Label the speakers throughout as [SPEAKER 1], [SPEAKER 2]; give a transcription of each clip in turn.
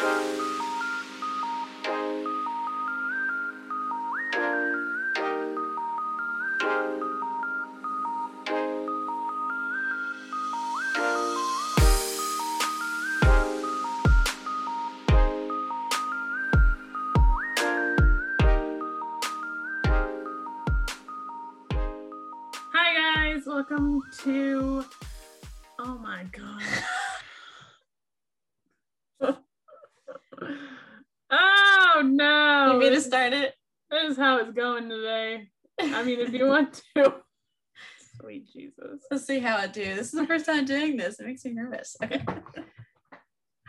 [SPEAKER 1] Hi
[SPEAKER 2] Let's see how I do. This is the first time doing this. It makes me nervous. Okay.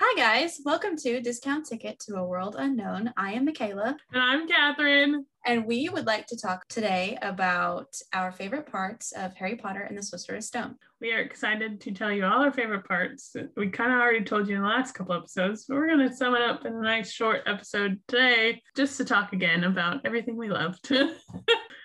[SPEAKER 2] Hi guys, welcome to Discount Ticket to a World Unknown. I am Michaela,
[SPEAKER 1] And I'm Catherine.
[SPEAKER 2] and we would like to talk today about our favorite parts of Harry Potter and the Sorcerer's Stone.
[SPEAKER 1] We are excited to tell you all our favorite parts. We kind of already told you in the last couple episodes, but we're going to sum it up in a nice short episode today just to talk again about everything we loved.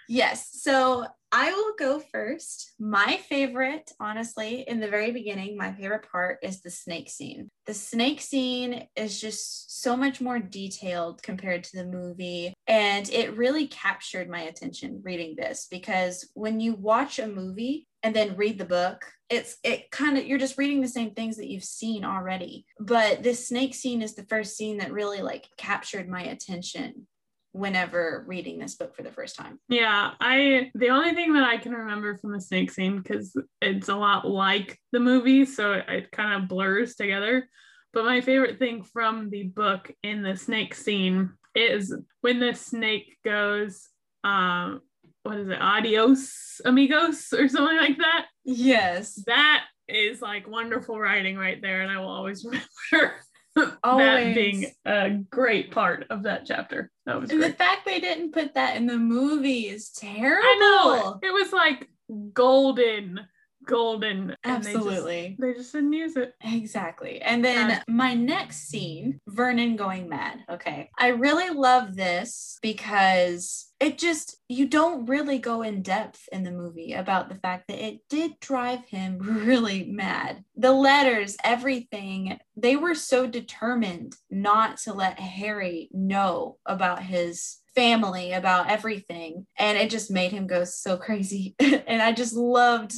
[SPEAKER 2] Yes, so I will go first. My favorite, honestly, in the very beginning, my favorite part is the snake scene. The snake scene is just so much more detailed compared to the movie. And it really captured my attention reading this because when you watch a movie and then read the book, it's it kind of you're just reading the same things that you've seen already. But this snake scene is the first scene that really like captured my attention whenever reading this book for the first time.
[SPEAKER 1] Yeah, I the only thing that I can remember from the snake scene because it's a lot like the movie, so it, it kind of blurs together. But my favorite thing from the book in the snake scene is when the snake goes, um, what is it, adios amigos or something like that.
[SPEAKER 2] Yes.
[SPEAKER 1] That is like wonderful writing right there, and I will always remember that being a great part of that chapter. That was
[SPEAKER 2] And the fact they didn't put that in the movie is terrible.
[SPEAKER 1] I know it was like golden, golden. and they just-
[SPEAKER 2] Absolutely.
[SPEAKER 1] They just, didn't use it.
[SPEAKER 2] Exactly. And then
[SPEAKER 1] Yeah.
[SPEAKER 2] my next scene, Vernon going mad. Okay. I really love this because it just, you don't really go in depth in the movie about the fact that it did drive him really mad. The letters, everything, they were so determined not to let Harry know about his family, about everything. And it just made him go so crazy. and I just loved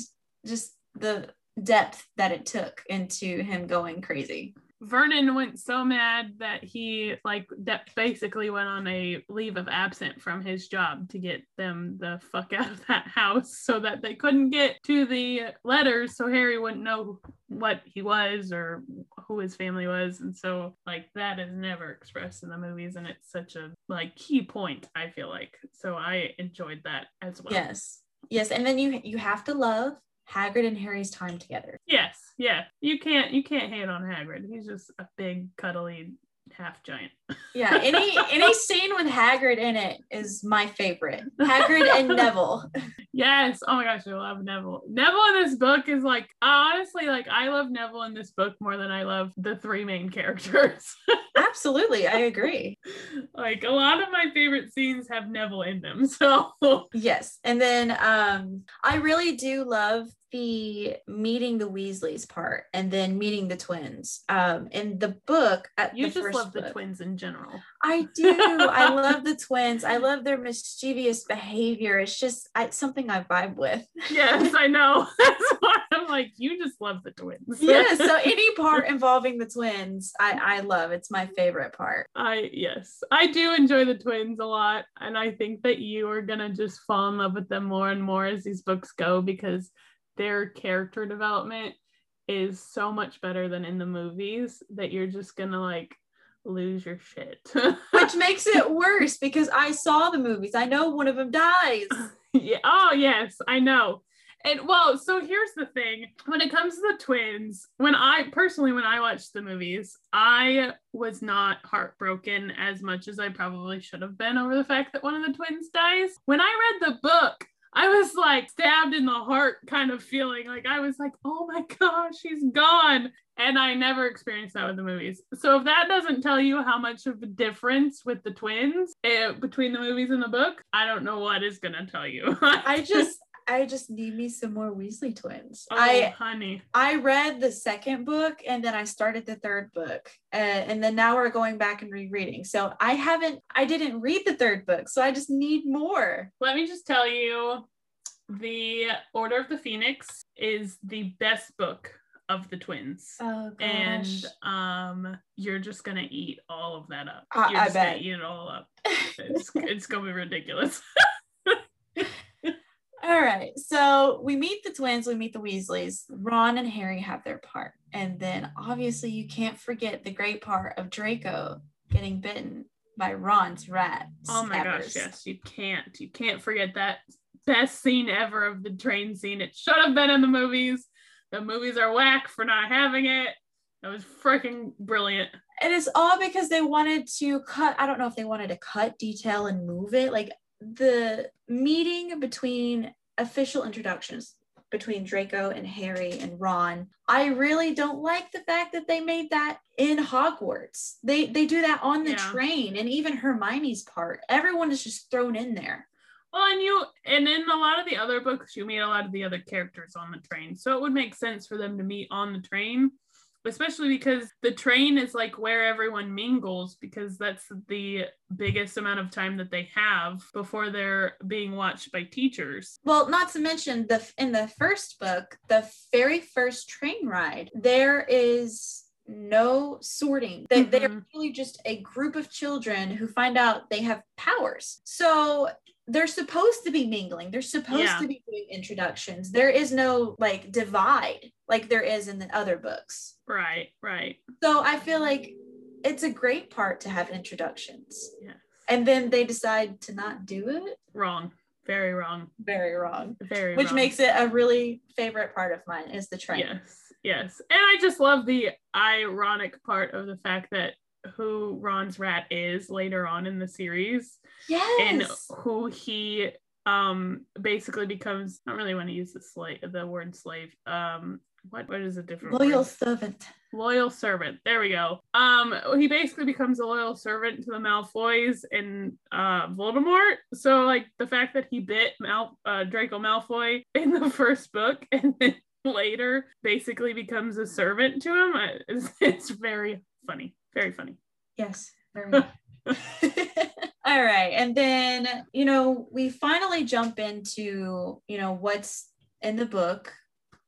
[SPEAKER 2] just the depth that it took into him going crazy.
[SPEAKER 1] Vernon went so mad that he like that basically went on a leave of absent from his job to get them the fuck out of that house so that they couldn't get to the letters so Harry wouldn't know what he was or who his family was and so like that is never expressed in the movies and it's such a like key point I feel like so I enjoyed that as well.
[SPEAKER 2] Yes. Yes, and then you you have to love Hagrid and Harry's time together.
[SPEAKER 1] Yes, yeah. You can't you can't hate on Hagrid. He's just a big cuddly half giant.
[SPEAKER 2] Yeah, any any scene with Hagrid in it is my favorite. Hagrid and Neville.
[SPEAKER 1] Yes. Oh my gosh, I love Neville. Neville in this book is like honestly like I love Neville in this book more than I love the three main characters.
[SPEAKER 2] Absolutely, I agree.
[SPEAKER 1] like a lot of my favorite scenes have Neville in them. So
[SPEAKER 2] Yes, and then um I really do love the meeting the Weasleys part and then meeting the twins. Um in the book at
[SPEAKER 1] you
[SPEAKER 2] the
[SPEAKER 1] just
[SPEAKER 2] first
[SPEAKER 1] love the twins in general.
[SPEAKER 2] I do. I love the twins. I love their mischievous behavior. It's just I, something I vibe with.
[SPEAKER 1] Yes, I know. That's why I'm like, you just love the twins.
[SPEAKER 2] yeah. So any part involving the twins, I I love. It's my favorite part.
[SPEAKER 1] I yes, I do enjoy the twins a lot, and I think that you are gonna just fall in love with them more and more as these books go because their character development is so much better than in the movies that you're just gonna like lose your shit.
[SPEAKER 2] Which makes it worse because I saw the movies. I know one of them dies.
[SPEAKER 1] yeah. Oh yes, I know. And well, so here's the thing. When it comes to the twins, when I personally when I watched the movies, I was not heartbroken as much as I probably should have been over the fact that one of the twins dies. When I read the book, I was like stabbed in the heart kind of feeling. Like I was like, "Oh my gosh, she's gone." And I never experienced that with the movies. So if that doesn't tell you how much of a difference with the twins eh, between the movies and the book, I don't know what is going to tell you.
[SPEAKER 2] I just I just need me some more Weasley twins.
[SPEAKER 1] Oh,
[SPEAKER 2] I
[SPEAKER 1] honey.
[SPEAKER 2] I read the second book and then I started the third book. Uh, and then now we're going back and rereading. So I haven't, I didn't read the third book. So I just need more.
[SPEAKER 1] Let me just tell you the Order of the Phoenix is the best book of the twins.
[SPEAKER 2] Oh,
[SPEAKER 1] And um, you're just gonna eat all of that up.
[SPEAKER 2] I-
[SPEAKER 1] You're
[SPEAKER 2] I
[SPEAKER 1] just
[SPEAKER 2] bet.
[SPEAKER 1] gonna eat it all up. It's, it's gonna be ridiculous.
[SPEAKER 2] All right. So we meet the twins, we meet the Weasleys. Ron and Harry have their part. And then obviously you can't forget the great part of Draco getting bitten by Ron's rat.
[SPEAKER 1] Oh my
[SPEAKER 2] Scabbers.
[SPEAKER 1] gosh, yes, you can't. You can't forget that best scene ever of the train scene. It should have been in the movies. The movies are whack for not having it. That was freaking brilliant.
[SPEAKER 2] And it's all because they wanted to cut, I don't know if they wanted to cut detail and move it. Like the meeting between official introductions between Draco and Harry and Ron. I really don't like the fact that they made that in Hogwarts. They they do that on the
[SPEAKER 1] Yeah.
[SPEAKER 2] train and even Hermione's part. Everyone is just thrown in there.
[SPEAKER 1] Well, and you and in a lot of the other books, you meet a lot of the other characters on the train. So it would make sense for them to meet on the train, especially because the train is like where everyone mingles because that's the biggest amount of time that they have before they're being watched by teachers.
[SPEAKER 2] Well, not to mention the in the first book, the very first train ride, there is no sorting. They, They're
[SPEAKER 1] Mhm.
[SPEAKER 2] really just a group of children who find out they have powers. So they're supposed to be mingling. They're supposed
[SPEAKER 1] Yeah.
[SPEAKER 2] to be doing introductions. There is no like divide like there is in the other books.
[SPEAKER 1] Right, right.
[SPEAKER 2] So I feel like it's a great part to have introductions.
[SPEAKER 1] Yeah.
[SPEAKER 2] And then they decide to not do it.
[SPEAKER 1] Wrong. Very wrong.
[SPEAKER 2] Very wrong.
[SPEAKER 1] Very
[SPEAKER 2] which
[SPEAKER 1] wrong.
[SPEAKER 2] makes it a really favorite part of mine is the train.
[SPEAKER 1] Yes, yes. And I just love the ironic part of the fact that who Ron's rat is later on in the series and who he um basically becomes I don't really want to use the slave the word slave. Um what what is a different
[SPEAKER 2] Loyal
[SPEAKER 1] word?
[SPEAKER 2] servant.
[SPEAKER 1] loyal servant. There we go. Um, he basically becomes a loyal servant to the Malfoys and uh, Voldemort. So like the fact that he bit Mal- uh, Draco Malfoy in the first book and then later basically becomes a servant to him, it's, it's very funny. Very funny.
[SPEAKER 2] Yes. Very. All right. And then, you know, we finally jump into, you know, what's in the book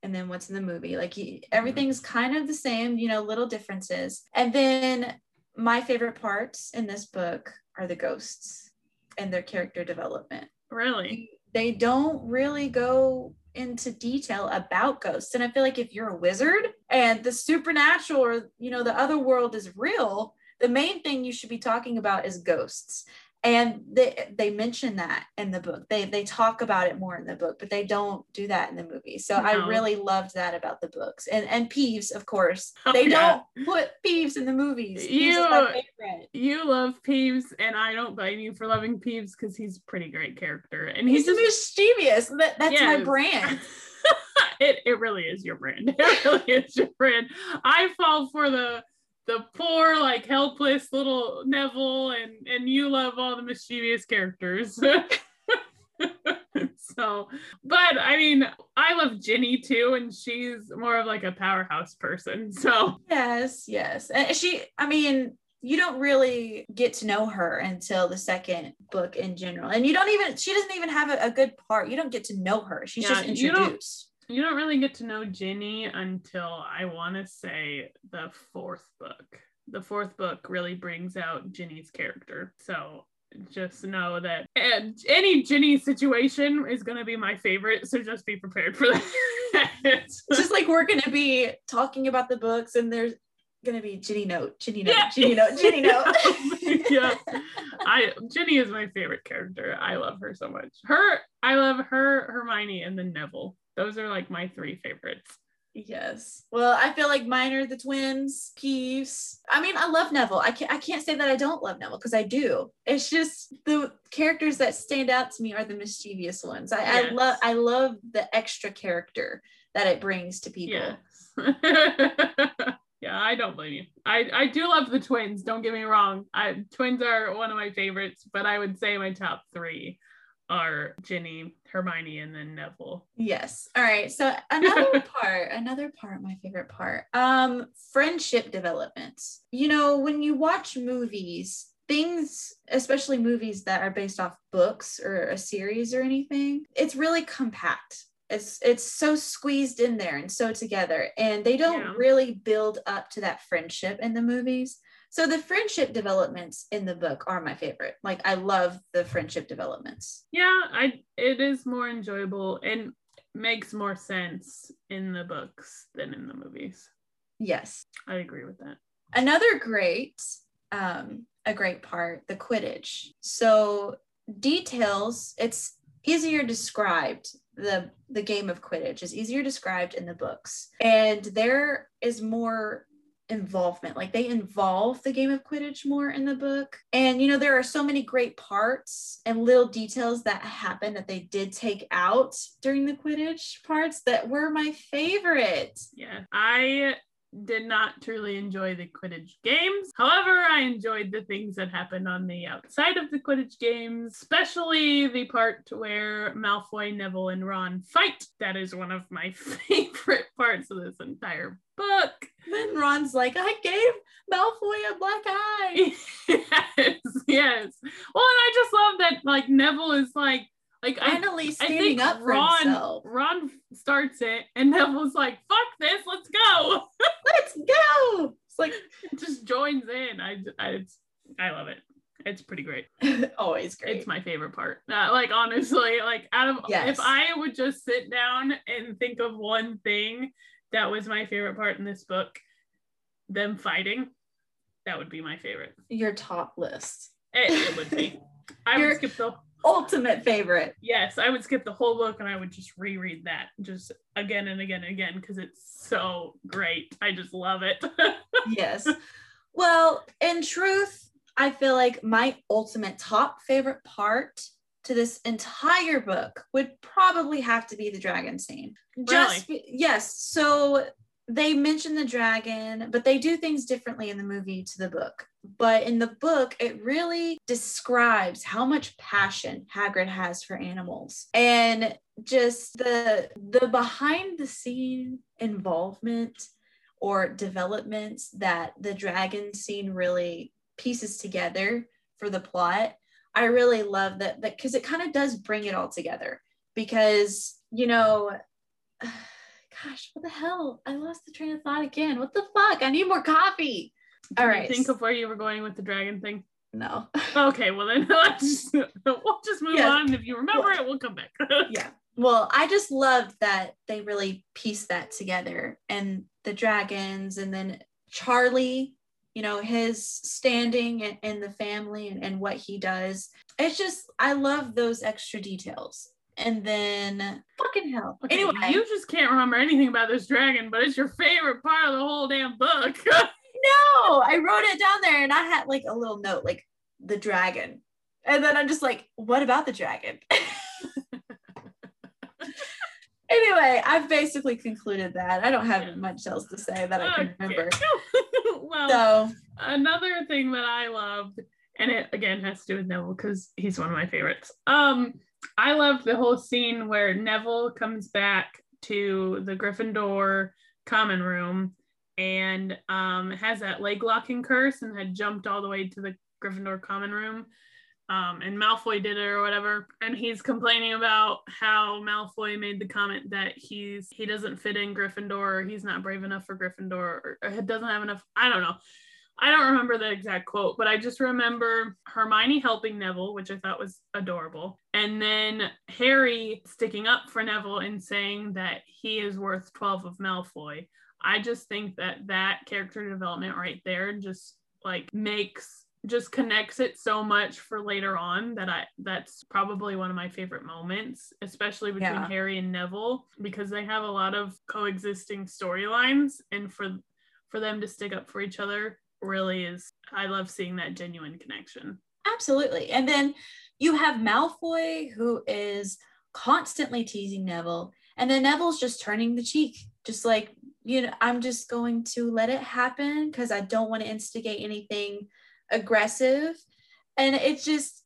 [SPEAKER 2] and then what's in the movie. Like y- mm-hmm. everything's kind of the same, you know, little differences. And then my favorite parts in this book are the ghosts and their character development.
[SPEAKER 1] Really.
[SPEAKER 2] they don't really go into detail about ghosts. And i feel like if you're a wizard and the supernatural or you know the other world is real the main thing you should be talking about is ghosts and they they mention that in the book. They they talk about it more in the book but they don't do that in the movie. So i really loved that about the books. And and peeves of course.
[SPEAKER 1] Oh,
[SPEAKER 2] they
[SPEAKER 1] yeah.
[SPEAKER 2] don't put peeves in the movies. Peeves
[SPEAKER 1] You- You love Peeves, and I don't blame you for loving Peeves because he's a pretty great character. And he's
[SPEAKER 2] he's
[SPEAKER 1] just
[SPEAKER 2] mischievous. That, that's my brand.
[SPEAKER 1] It, it really is your brand. It really is your brand. I fall for the the poor, like helpless little Neville, and and you love all the mischievous characters. so, but I mean, I love Ginny too, and she's more of like a powerhouse person. So
[SPEAKER 2] Yes, yes. And she, I mean, you don't really get to know her until the second book in general. And you don't even, she doesn't even have a, a good part. You don't get to know her. She's
[SPEAKER 1] Yeah,
[SPEAKER 2] just introduced.
[SPEAKER 1] You don't really get to know Ginny until I want to say the fourth book. The fourth book really brings out Ginny's character. So just know that and any Ginny situation is going to be my favorite. So just be prepared for that.
[SPEAKER 2] It's just like we're going to be talking about the books and there's going to be Ginny note, Ginny note,
[SPEAKER 1] Yeah.
[SPEAKER 2] Ginny note, Ginny note.
[SPEAKER 1] yeah. I Ginny is my favorite character. I love her so much. Her, I love her, Hermione, and then Neville. Those are like my three favorites.
[SPEAKER 2] Yes. Well, I feel like mine are the twins, Peeves. I mean, I love Neville. I can't I can't say that I don't love Neville because I do. It's just the characters that stand out to me are the mischievous ones. I, I love I love the extra character that it brings to people.
[SPEAKER 1] Yes. yeah, I don't blame you. I, I do love the twins. Don't get me wrong. I twins are one of my favorites, but I would say my top three are Ginny, Hermione, and then Neville.
[SPEAKER 2] Yes. All right. So another part, another part, my favorite part, um, friendship developments. You know, when you watch movies, things, especially movies that are based off books or a series or anything, it's really compact. It's it's so squeezed in there and so together, and they don't
[SPEAKER 1] Yeah.
[SPEAKER 2] really build up to that friendship in the movies. So the friendship developments in the book are my favorite. Like I love the friendship developments.
[SPEAKER 1] Yeah, I it is more enjoyable and makes more sense in the books than in the movies.
[SPEAKER 2] Yes.
[SPEAKER 1] I agree with that.
[SPEAKER 2] another great um a great part the quidditch so details it's easier described the the game of quidditch is easier described in the books and there is more involvement like they involve the game of quidditch more in the book and you know there are so many great parts and little details that happen that they did take out during the quidditch parts that were my favorite
[SPEAKER 1] Yeah. I did not truly enjoy the Quidditch games. However, I enjoyed the things that happened on the outside of the Quidditch games, especially the part where Malfoy, Neville, and Ron fight. That is one of my favorite parts of this entire book.
[SPEAKER 2] then ron's like i gave malfoy a black eye
[SPEAKER 1] yes, yes. Well, and I just love that like Neville is like like I
[SPEAKER 2] finally
[SPEAKER 1] I
[SPEAKER 2] standing
[SPEAKER 1] think
[SPEAKER 2] up for
[SPEAKER 1] Ron
[SPEAKER 2] himself.
[SPEAKER 1] Ron starts it and Neville's like, fuck this, let's go.
[SPEAKER 2] Let's go. It's like
[SPEAKER 1] just joins in. I, I, it's, I love it. It's pretty great.
[SPEAKER 2] always great.
[SPEAKER 1] It's my favorite part. Uh, like honestly, like out of
[SPEAKER 2] Yes.
[SPEAKER 1] if I would just sit down and think of one thing that was my favorite part in this book, them fighting, that would be my favorite.
[SPEAKER 2] Your top list.
[SPEAKER 1] It, it would be. I would skip the
[SPEAKER 2] Ultimate favorite.
[SPEAKER 1] yes, I would skip the whole book and I would just reread that just again and again and again because it's so great. I just love it.
[SPEAKER 2] Yes. well, in truth, I feel like my ultimate top favorite part to this entire book would probably have to be the dragon scene. Just yes. So they mention the dragon, but they do things differently in the movie to the book. But in the book, it really describes how much passion Hagrid has for animals and just the the behind the scene involvement or developments that the dragon scene really pieces together for the plot. I really love that because it kind of does bring it all together because you know gosh what the hell? I lost the train of thought again. What the fuck? I need more coffee. All
[SPEAKER 1] you think of where you were going with the dragon thing.
[SPEAKER 2] no.
[SPEAKER 1] Okay, well then let's we'll just move
[SPEAKER 2] Yes.
[SPEAKER 1] on. If you remember
[SPEAKER 2] Well-
[SPEAKER 1] it, we'll come back.
[SPEAKER 2] yeah. Well I just loved that they really pieced that together and the dragons and then Charlie you know his standing in, in the family and, and what he does. It's just I love those extra details and then fucking hell
[SPEAKER 1] Okay,
[SPEAKER 2] anyway
[SPEAKER 1] you just can't remember anything about this dragon, but it's your favorite part of the whole damn book.
[SPEAKER 2] no, I wrote it down there and I had like a little note, like the dragon. And then I'm just like, what about the dragon? anyway, I've basically concluded that. I don't have
[SPEAKER 1] Yeah.
[SPEAKER 2] much else to say that I can
[SPEAKER 1] Okay.
[SPEAKER 2] remember.
[SPEAKER 1] well,
[SPEAKER 2] So,
[SPEAKER 1] another thing that I loved, and it again has to do with Neville because he's one of my favorites. Um, I love the whole scene where Neville comes back to the Gryffindor common room and um has that leg locking curse and had jumped all the way to the Gryffindor common room. Um, and Malfoy did it or whatever, and he's complaining about how Malfoy made the comment that he's he doesn't fit in Gryffindor, or he's not brave enough for Gryffindor, or, or doesn't have enough. I don't know. I don't remember the exact quote, but I just remember Hermione helping Neville, which I thought was adorable. And then Harry sticking up for Neville and saying that he is worth 12 of Malfoy. I just think that that character development right there just like makes just connects it so much for later on that I that's probably one of my favorite moments, especially between
[SPEAKER 2] Yeah.
[SPEAKER 1] Harry and Neville because they have a lot of coexisting storylines and for for them to stick up for each other really is I love seeing that genuine connection.
[SPEAKER 2] absolutely. And then you have Malfoy, who is constantly teasing Neville. And then Neville's just turning the cheek, just like, you know, I'm just going to let it happen because I don't want to instigate anything aggressive. And it just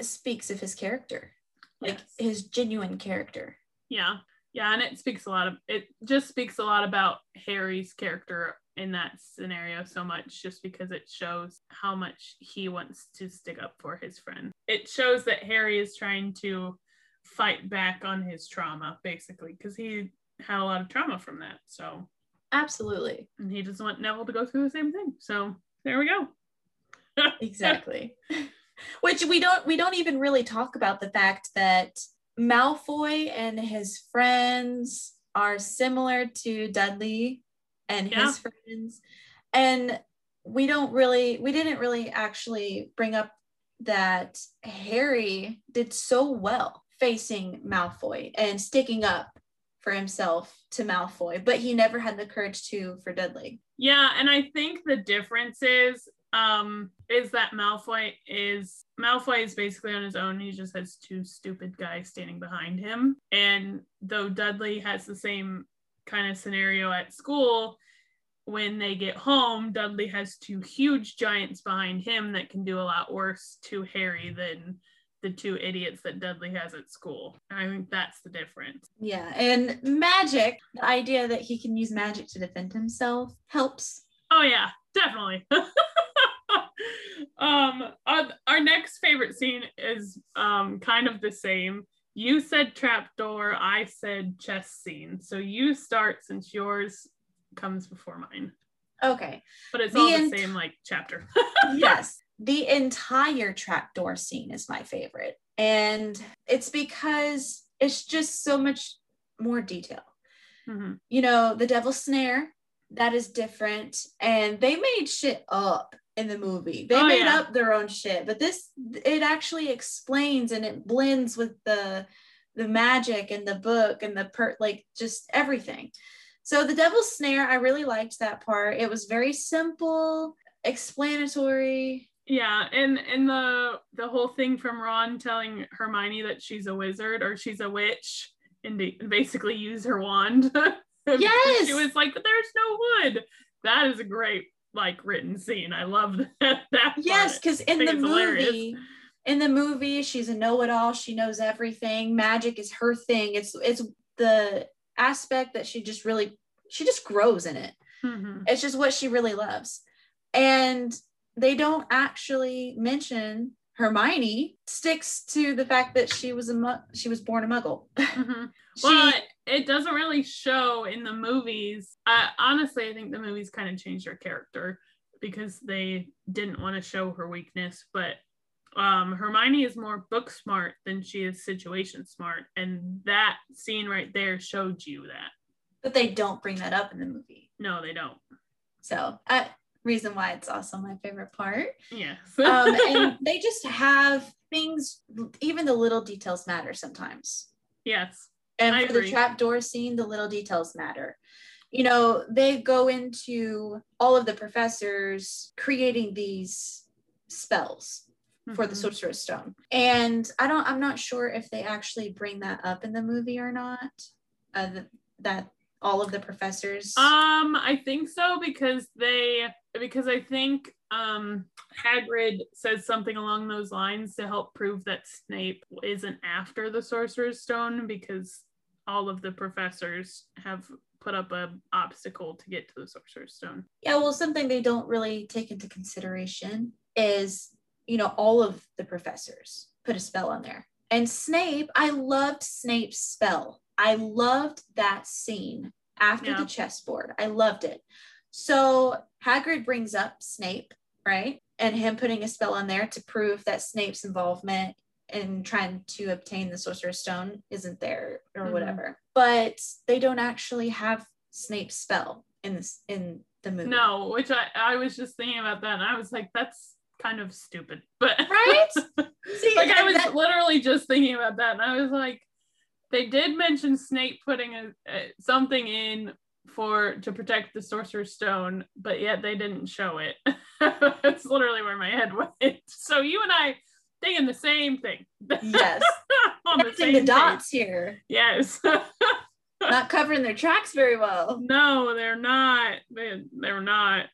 [SPEAKER 2] speaks of his character. like
[SPEAKER 1] Yes.
[SPEAKER 2] his genuine character.
[SPEAKER 1] Yeah. Yeah. And it speaks a lot of it just speaks a lot about Harry's character in that scenario so much just because it shows how much he wants to stick up for his friend. It shows that Harry is trying to fight back on his trauma, basically, because he had a lot of trauma from that. So
[SPEAKER 2] Absolutely.
[SPEAKER 1] and he doesn't want Neville to go through the same thing. So there we go.
[SPEAKER 2] Exactly. Which we don't we don't even really talk about the fact that Malfoy and his friends are similar to Dudley and
[SPEAKER 1] Yeah.
[SPEAKER 2] his friends. And we don't really we didn't really actually bring up that Harry did so well facing Malfoy and sticking up for himself to Malfoy, but he never had the courage to for Dudley.
[SPEAKER 1] Yeah, and I think the difference is um is that Malfoy is Malfoy is basically on his own. He just has two stupid guys standing behind him. And though Dudley has the same kind of scenario at school, when they get home, Dudley has two huge giants behind him that can do a lot worse to Harry than the two idiots that Dudley has at school. I think that's the difference.
[SPEAKER 2] Yeah, and magic, the idea that he can use magic to defend himself helps.
[SPEAKER 1] Oh yeah, definitely. um, our, our next favorite scene is um kind of the same. You said trapdoor, I said chess scene. So you start since yours comes before mine.
[SPEAKER 2] Okay.
[SPEAKER 1] But it's
[SPEAKER 2] The
[SPEAKER 1] all the
[SPEAKER 2] ent-
[SPEAKER 1] same like chapter.
[SPEAKER 2] yes. The entire trapdoor scene is my favorite. And it's because it's just so much more detail.
[SPEAKER 1] Mhm.
[SPEAKER 2] You know, the devil's snare, that is different. And they made shit up in the movie. They
[SPEAKER 1] Oh,
[SPEAKER 2] made
[SPEAKER 1] yeah.
[SPEAKER 2] up their own shit. But this it actually explains and it blends with the the magic and the book and the per like just everything. So the devil's snare, I really liked that part. It was very simple, explanatory.
[SPEAKER 1] Yeah, and and the the whole thing from Ron telling Hermione that she's a wizard or she's a witch and ba- basically use her wand.
[SPEAKER 2] Yes!
[SPEAKER 1] she was like, but there's no wood. That is a great like written scene. I love that. that
[SPEAKER 2] Yes, because in the
[SPEAKER 1] hilarious.
[SPEAKER 2] movie, in the movie, she's a know-it-all. She knows everything. Magic is her thing. It's it's the aspect that she just really she just grows in it.
[SPEAKER 1] Mhm.
[SPEAKER 2] It's just what she really loves. And they don't actually mention Hermione sticks to the fact that she was a mu- she was born a muggle.
[SPEAKER 1] Mhm.
[SPEAKER 2] She,
[SPEAKER 1] Well, it, doesn't really show in the movies. Uh, honestly, I think the movies kind of changed her character because they didn't want to show her weakness. But um, Hermione is more book smart than she is situation smart, and that scene right there showed you that.
[SPEAKER 2] but they don't bring that up in the movie.
[SPEAKER 1] No, they don't.
[SPEAKER 2] So, uh, reason why it's also my favorite part.
[SPEAKER 1] Yes.
[SPEAKER 2] um, and they just have things even the little details matter sometimes
[SPEAKER 1] yes.
[SPEAKER 2] And
[SPEAKER 1] I
[SPEAKER 2] for the
[SPEAKER 1] agree.
[SPEAKER 2] trapdoor scene the little details matter you know they go into all of the professors creating these spells for the
[SPEAKER 1] Mhm.
[SPEAKER 2] sorcerer's stone and i don't i'm not sure if they actually bring that up in the movie or not uh, th- that all of the professors
[SPEAKER 1] Um, I think so because they because I think um Hagrid says something along those lines to help prove that Snape isn't after the Sorcerer's Stone because all of the professors have put up a obstacle to get to the Sorcerer's Stone.
[SPEAKER 2] Yeah, well, something they don't really take into consideration is, you know, all of the professors put a spell on there. And Snape, I loved Snape's spell. I loved that scene after
[SPEAKER 1] Yeah.
[SPEAKER 2] the chessboard. I loved it. So Hagrid brings up Snape, right? And him putting a spell on there to prove that Snape's involvement in trying to obtain the Sorcerer's Stone isn't there or
[SPEAKER 1] Mhm.
[SPEAKER 2] whatever. But they don't actually have Snape's spell in this in the movie.
[SPEAKER 1] No, which I I was just thinking about that and I was like that's kind of stupid. But
[SPEAKER 2] Right? See,
[SPEAKER 1] like I was
[SPEAKER 2] that-
[SPEAKER 1] literally just thinking about that, and I was like, they did mention Snape putting a, a something in for to protect the Sorcerer's Stone, but yet they didn't show it. That's literally where my head went. So you and I thinking the same thing.
[SPEAKER 2] yes.
[SPEAKER 1] On the
[SPEAKER 2] Connecting the
[SPEAKER 1] page.
[SPEAKER 2] dots here.
[SPEAKER 1] Yes.
[SPEAKER 2] Not covering their tracks very well.
[SPEAKER 1] no, they're not. They, they're not.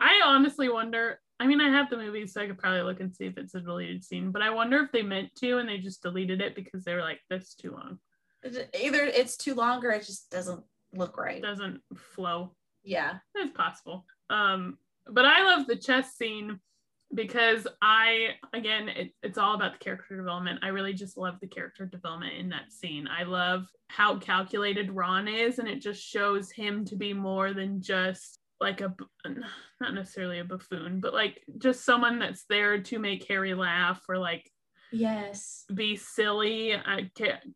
[SPEAKER 1] I honestly wonder I mean, I have the movie, so I could probably look and see if it's a deleted scene. But I wonder if they meant to and they just deleted it because they were like, "This is too long."
[SPEAKER 2] Either it's too long or it just doesn't look right.
[SPEAKER 1] It doesn't flow.
[SPEAKER 2] Yeah,
[SPEAKER 1] it's possible. Um, but I love the chess scene because I again it, it's all about the character development. I really just love the character development in that scene. I love how calculated Ron is and it just shows him to be more than just like a not necessarily a buffoon, but like just someone that's there to make Harry laugh or like
[SPEAKER 2] yes
[SPEAKER 1] be silly uh,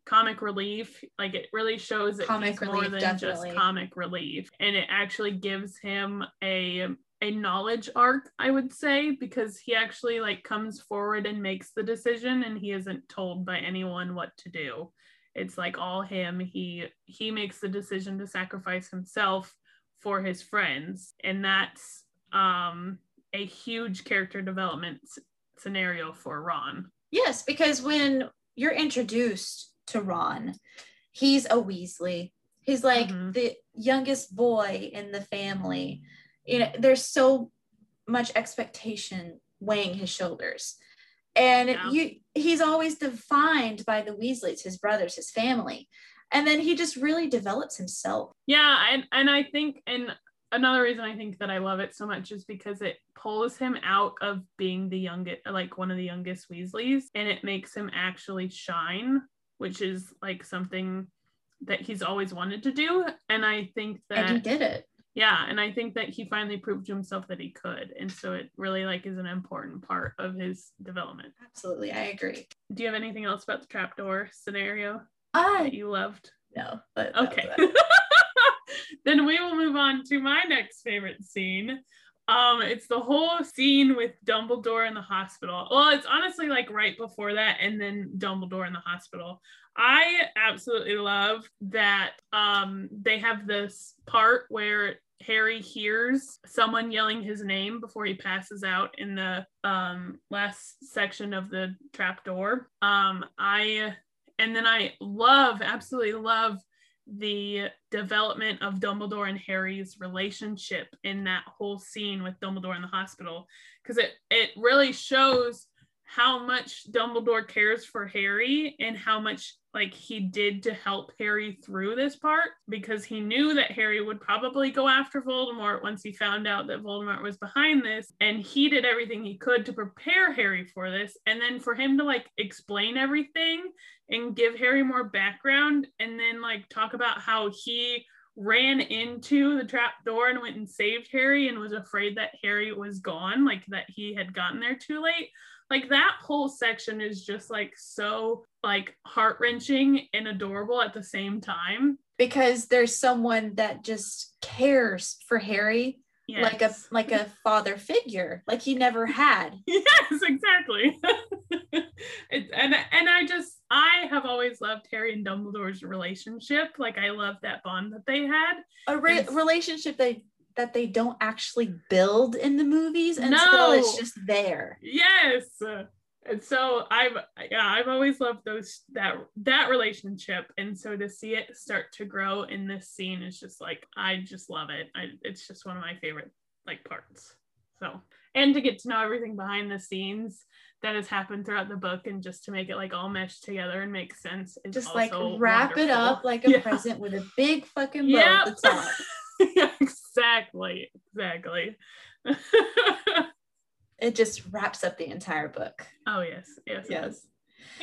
[SPEAKER 1] comic relief like it really shows that comic he's more than definitely. just comic relief and it actually gives him a a knowledge arc i would say because he actually like comes forward and makes the decision and he isn't told by anyone what to do. It's like all him. He he makes the decision to sacrifice himself for his friends and that's um a huge character development scenario for ron.
[SPEAKER 2] Yes because when you're introduced to ron he's a weasley. He's like mm-hmm. the youngest boy in the family you know there's so much expectation weighing his shoulders. And yeah. you he's always defined by the weasleys his brothers his family. And then he just really develops himself.
[SPEAKER 1] Yeah and and i think and another reason i think that i love it so much is because it pulls him out of being the youngest like one of the youngest weasleys and it makes him actually shine which is like something that he's always wanted to do. And i think that
[SPEAKER 2] and he did it
[SPEAKER 1] yeah and i think that he finally proved to himself that he could and so it really like is an important part of his development.
[SPEAKER 2] Absolutely i agree.
[SPEAKER 1] Do you have anything else about the trapdoor scenario
[SPEAKER 2] uh,
[SPEAKER 1] that you loved?
[SPEAKER 2] no
[SPEAKER 1] but okay. then we will move on to my next favorite scene. Um, it's the whole scene with Dumbledore in the hospital. Well, it's honestly like right before that, and then Dumbledore in the hospital. I absolutely love that um, they have this part where Harry hears someone yelling his name before he passes out in the um, last section of the trap door. Um, I and then I love, absolutely love the development of Dumbledore and Harry's relationship in that whole scene with Dumbledore in the hospital because it it really shows how much Dumbledore cares for Harry and how much like he did to help Harry through this part because he knew that Harry would probably go after Voldemort once he found out that Voldemort was behind this and he did everything he could to prepare Harry for this and then for him to like explain everything and give Harry more background and then like talk about how he ran into the trap door and went and saved Harry and was afraid that Harry was gone like that he had gotten there too late like that whole section is just like so like heart-wrenching and adorable at the same time.
[SPEAKER 2] Because there's someone that just cares for harry yes. like a like a father figure like he never had.
[SPEAKER 1] Yes exactly. It, and and i just i have always loved harry and dumbledore's relationship. Like i love that bond that they had.
[SPEAKER 2] A re- relationship they that they don't actually build in the movies until no. it's just there.
[SPEAKER 1] Yes. And so I've yeah, I've always loved those that that relationship. And so to see it start to grow in this scene is just like I just love it. I, it's just one of my favorite like parts. So and to get to know everything behind the scenes that has happened throughout the book and just to make it like all mesh together and make sense.
[SPEAKER 2] Just like wrap wonderful. it up like a yeah. present with a big fucking bow yep. at the top.
[SPEAKER 1] exactly. Exactly.
[SPEAKER 2] it just wraps up the entire book.
[SPEAKER 1] Oh yes, yes, yes.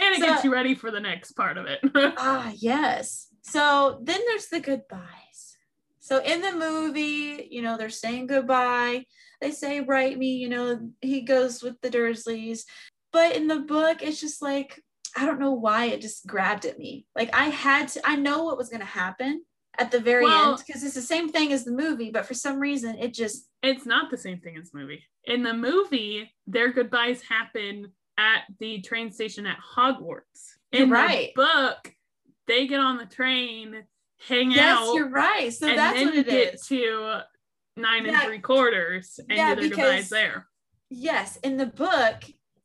[SPEAKER 1] And it so, gets you ready for the next part of it.
[SPEAKER 2] ah, yes. So then there's the goodbyes. So in the movie, you know, they're saying goodbye. They say, write me, you know, he goes with the Dursleys. But in the book, it's just like, I don't know why it just grabbed at me. Like I had to, I know what was going to happen at the very well, end because it's the same thing as the movie, but for some reason it just
[SPEAKER 1] it's not the same thing as the movie. In the movie, their goodbyes happen at the train station at Hogwarts. In
[SPEAKER 2] right.
[SPEAKER 1] the book, they get on the train, hang
[SPEAKER 2] yes,
[SPEAKER 1] out.
[SPEAKER 2] Yes, you're right. So that's what it
[SPEAKER 1] get
[SPEAKER 2] is.
[SPEAKER 1] to nine yeah. and three quarters and yeah, do their because, goodbyes there.
[SPEAKER 2] Yes, in the book,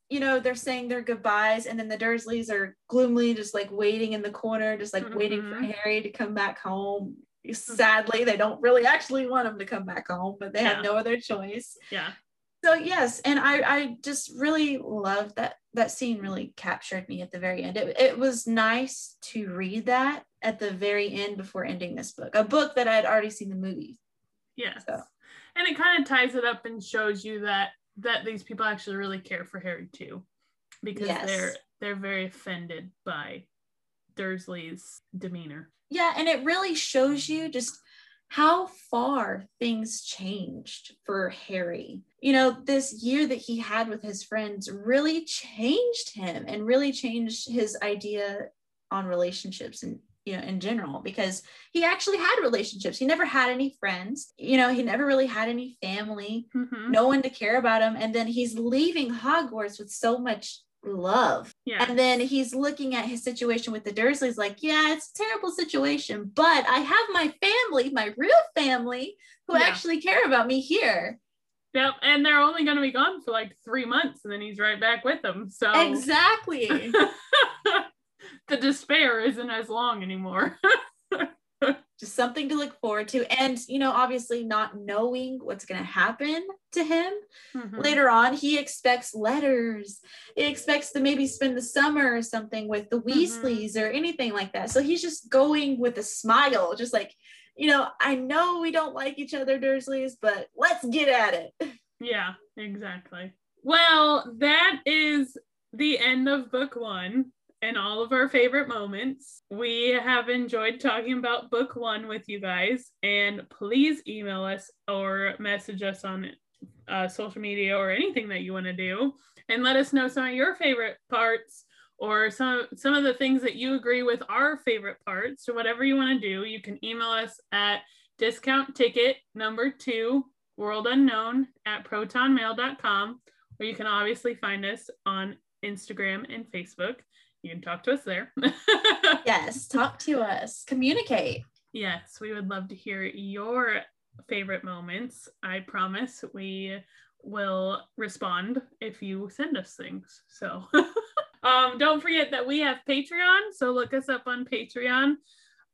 [SPEAKER 2] you know, they're saying their goodbyes, and then the Dursleys are gloomily just like waiting in the corner, just like mm-hmm. waiting for mm-hmm. Harry to come back home. Sadly, they don't really actually want him to come back home, but they yeah. have no other choice.
[SPEAKER 1] Yeah.
[SPEAKER 2] So yes, and I I just really loved that that scene really captured me at the very end. It, it was nice to read that at the very end before ending this book, a book that I had already seen the movie.
[SPEAKER 1] Yes.
[SPEAKER 2] So.
[SPEAKER 1] And it kind of ties it up and shows you that that these people actually really care for Harry too. Because
[SPEAKER 2] Yes.
[SPEAKER 1] they're they're very offended by Dursley's demeanor.
[SPEAKER 2] Yeah, and it really shows you just how far things changed for Harry. You know, this year that he had with his friends really changed him and really changed his idea on relationships and you know in general because he actually had relationships. He never had any friends. You know, he never really had any family,
[SPEAKER 1] Mhm.
[SPEAKER 2] no one to care about him and then he's leaving Hogwarts with so much love
[SPEAKER 1] Yeah.
[SPEAKER 2] and then he's looking at his situation with the Dursleys, like, yeah, it's a terrible situation, but I have my family, my real family, who
[SPEAKER 1] Yeah.
[SPEAKER 2] actually care about me here.
[SPEAKER 1] Yep. And they're only gonna be gone for like three months and then he's right back with them. So
[SPEAKER 2] Exactly.
[SPEAKER 1] the despair isn't as long anymore.
[SPEAKER 2] Just something to look forward to. And, you know, obviously not knowing what's going to happen to him
[SPEAKER 1] Mhm.
[SPEAKER 2] later on, he expects letters. He expects to maybe spend the summer or something with the Weasleys or anything like that. So he's just going with a smile, just like, you know, I know we don't like each other, Dursleys, but let's get at it.
[SPEAKER 1] Yeah, exactly. Well, that is the end of book one and all of our favorite moments. We have enjoyed talking about book one with you guys, and please email us or message us on uh, social media or anything that you want to do, and let us know some of your favorite parts or some some of the things that you agree with our favorite parts So whatever you want to do. You can email us at discount ticket number two world unknown at protonmail.com or you can obviously find us on instagram and facebook you can talk to us there.
[SPEAKER 2] Yes, talk to us, communicate.
[SPEAKER 1] yes we would love to hear your favorite moments. I promise we will respond if you send us things so. Um, don't forget that we have patreon so look us up on patreon.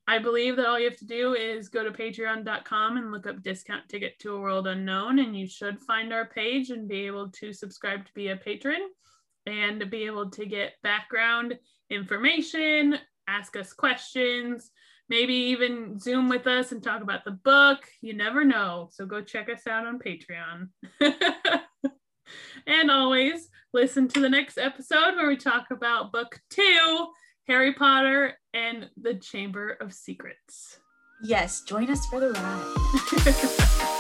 [SPEAKER 1] I believe that all you have to do is go to patreon.com and look up discount ticket to a world unknown, and you should find our page and be able to subscribe to be a patron and to be able to get background information, ask us questions, maybe even Zoom with us and talk about the book. You never know. So go check us out on Patreon. and always listen to the next episode where we talk about book two Harry Potter and the Chamber of Secrets.
[SPEAKER 2] Yes, join us for the ride.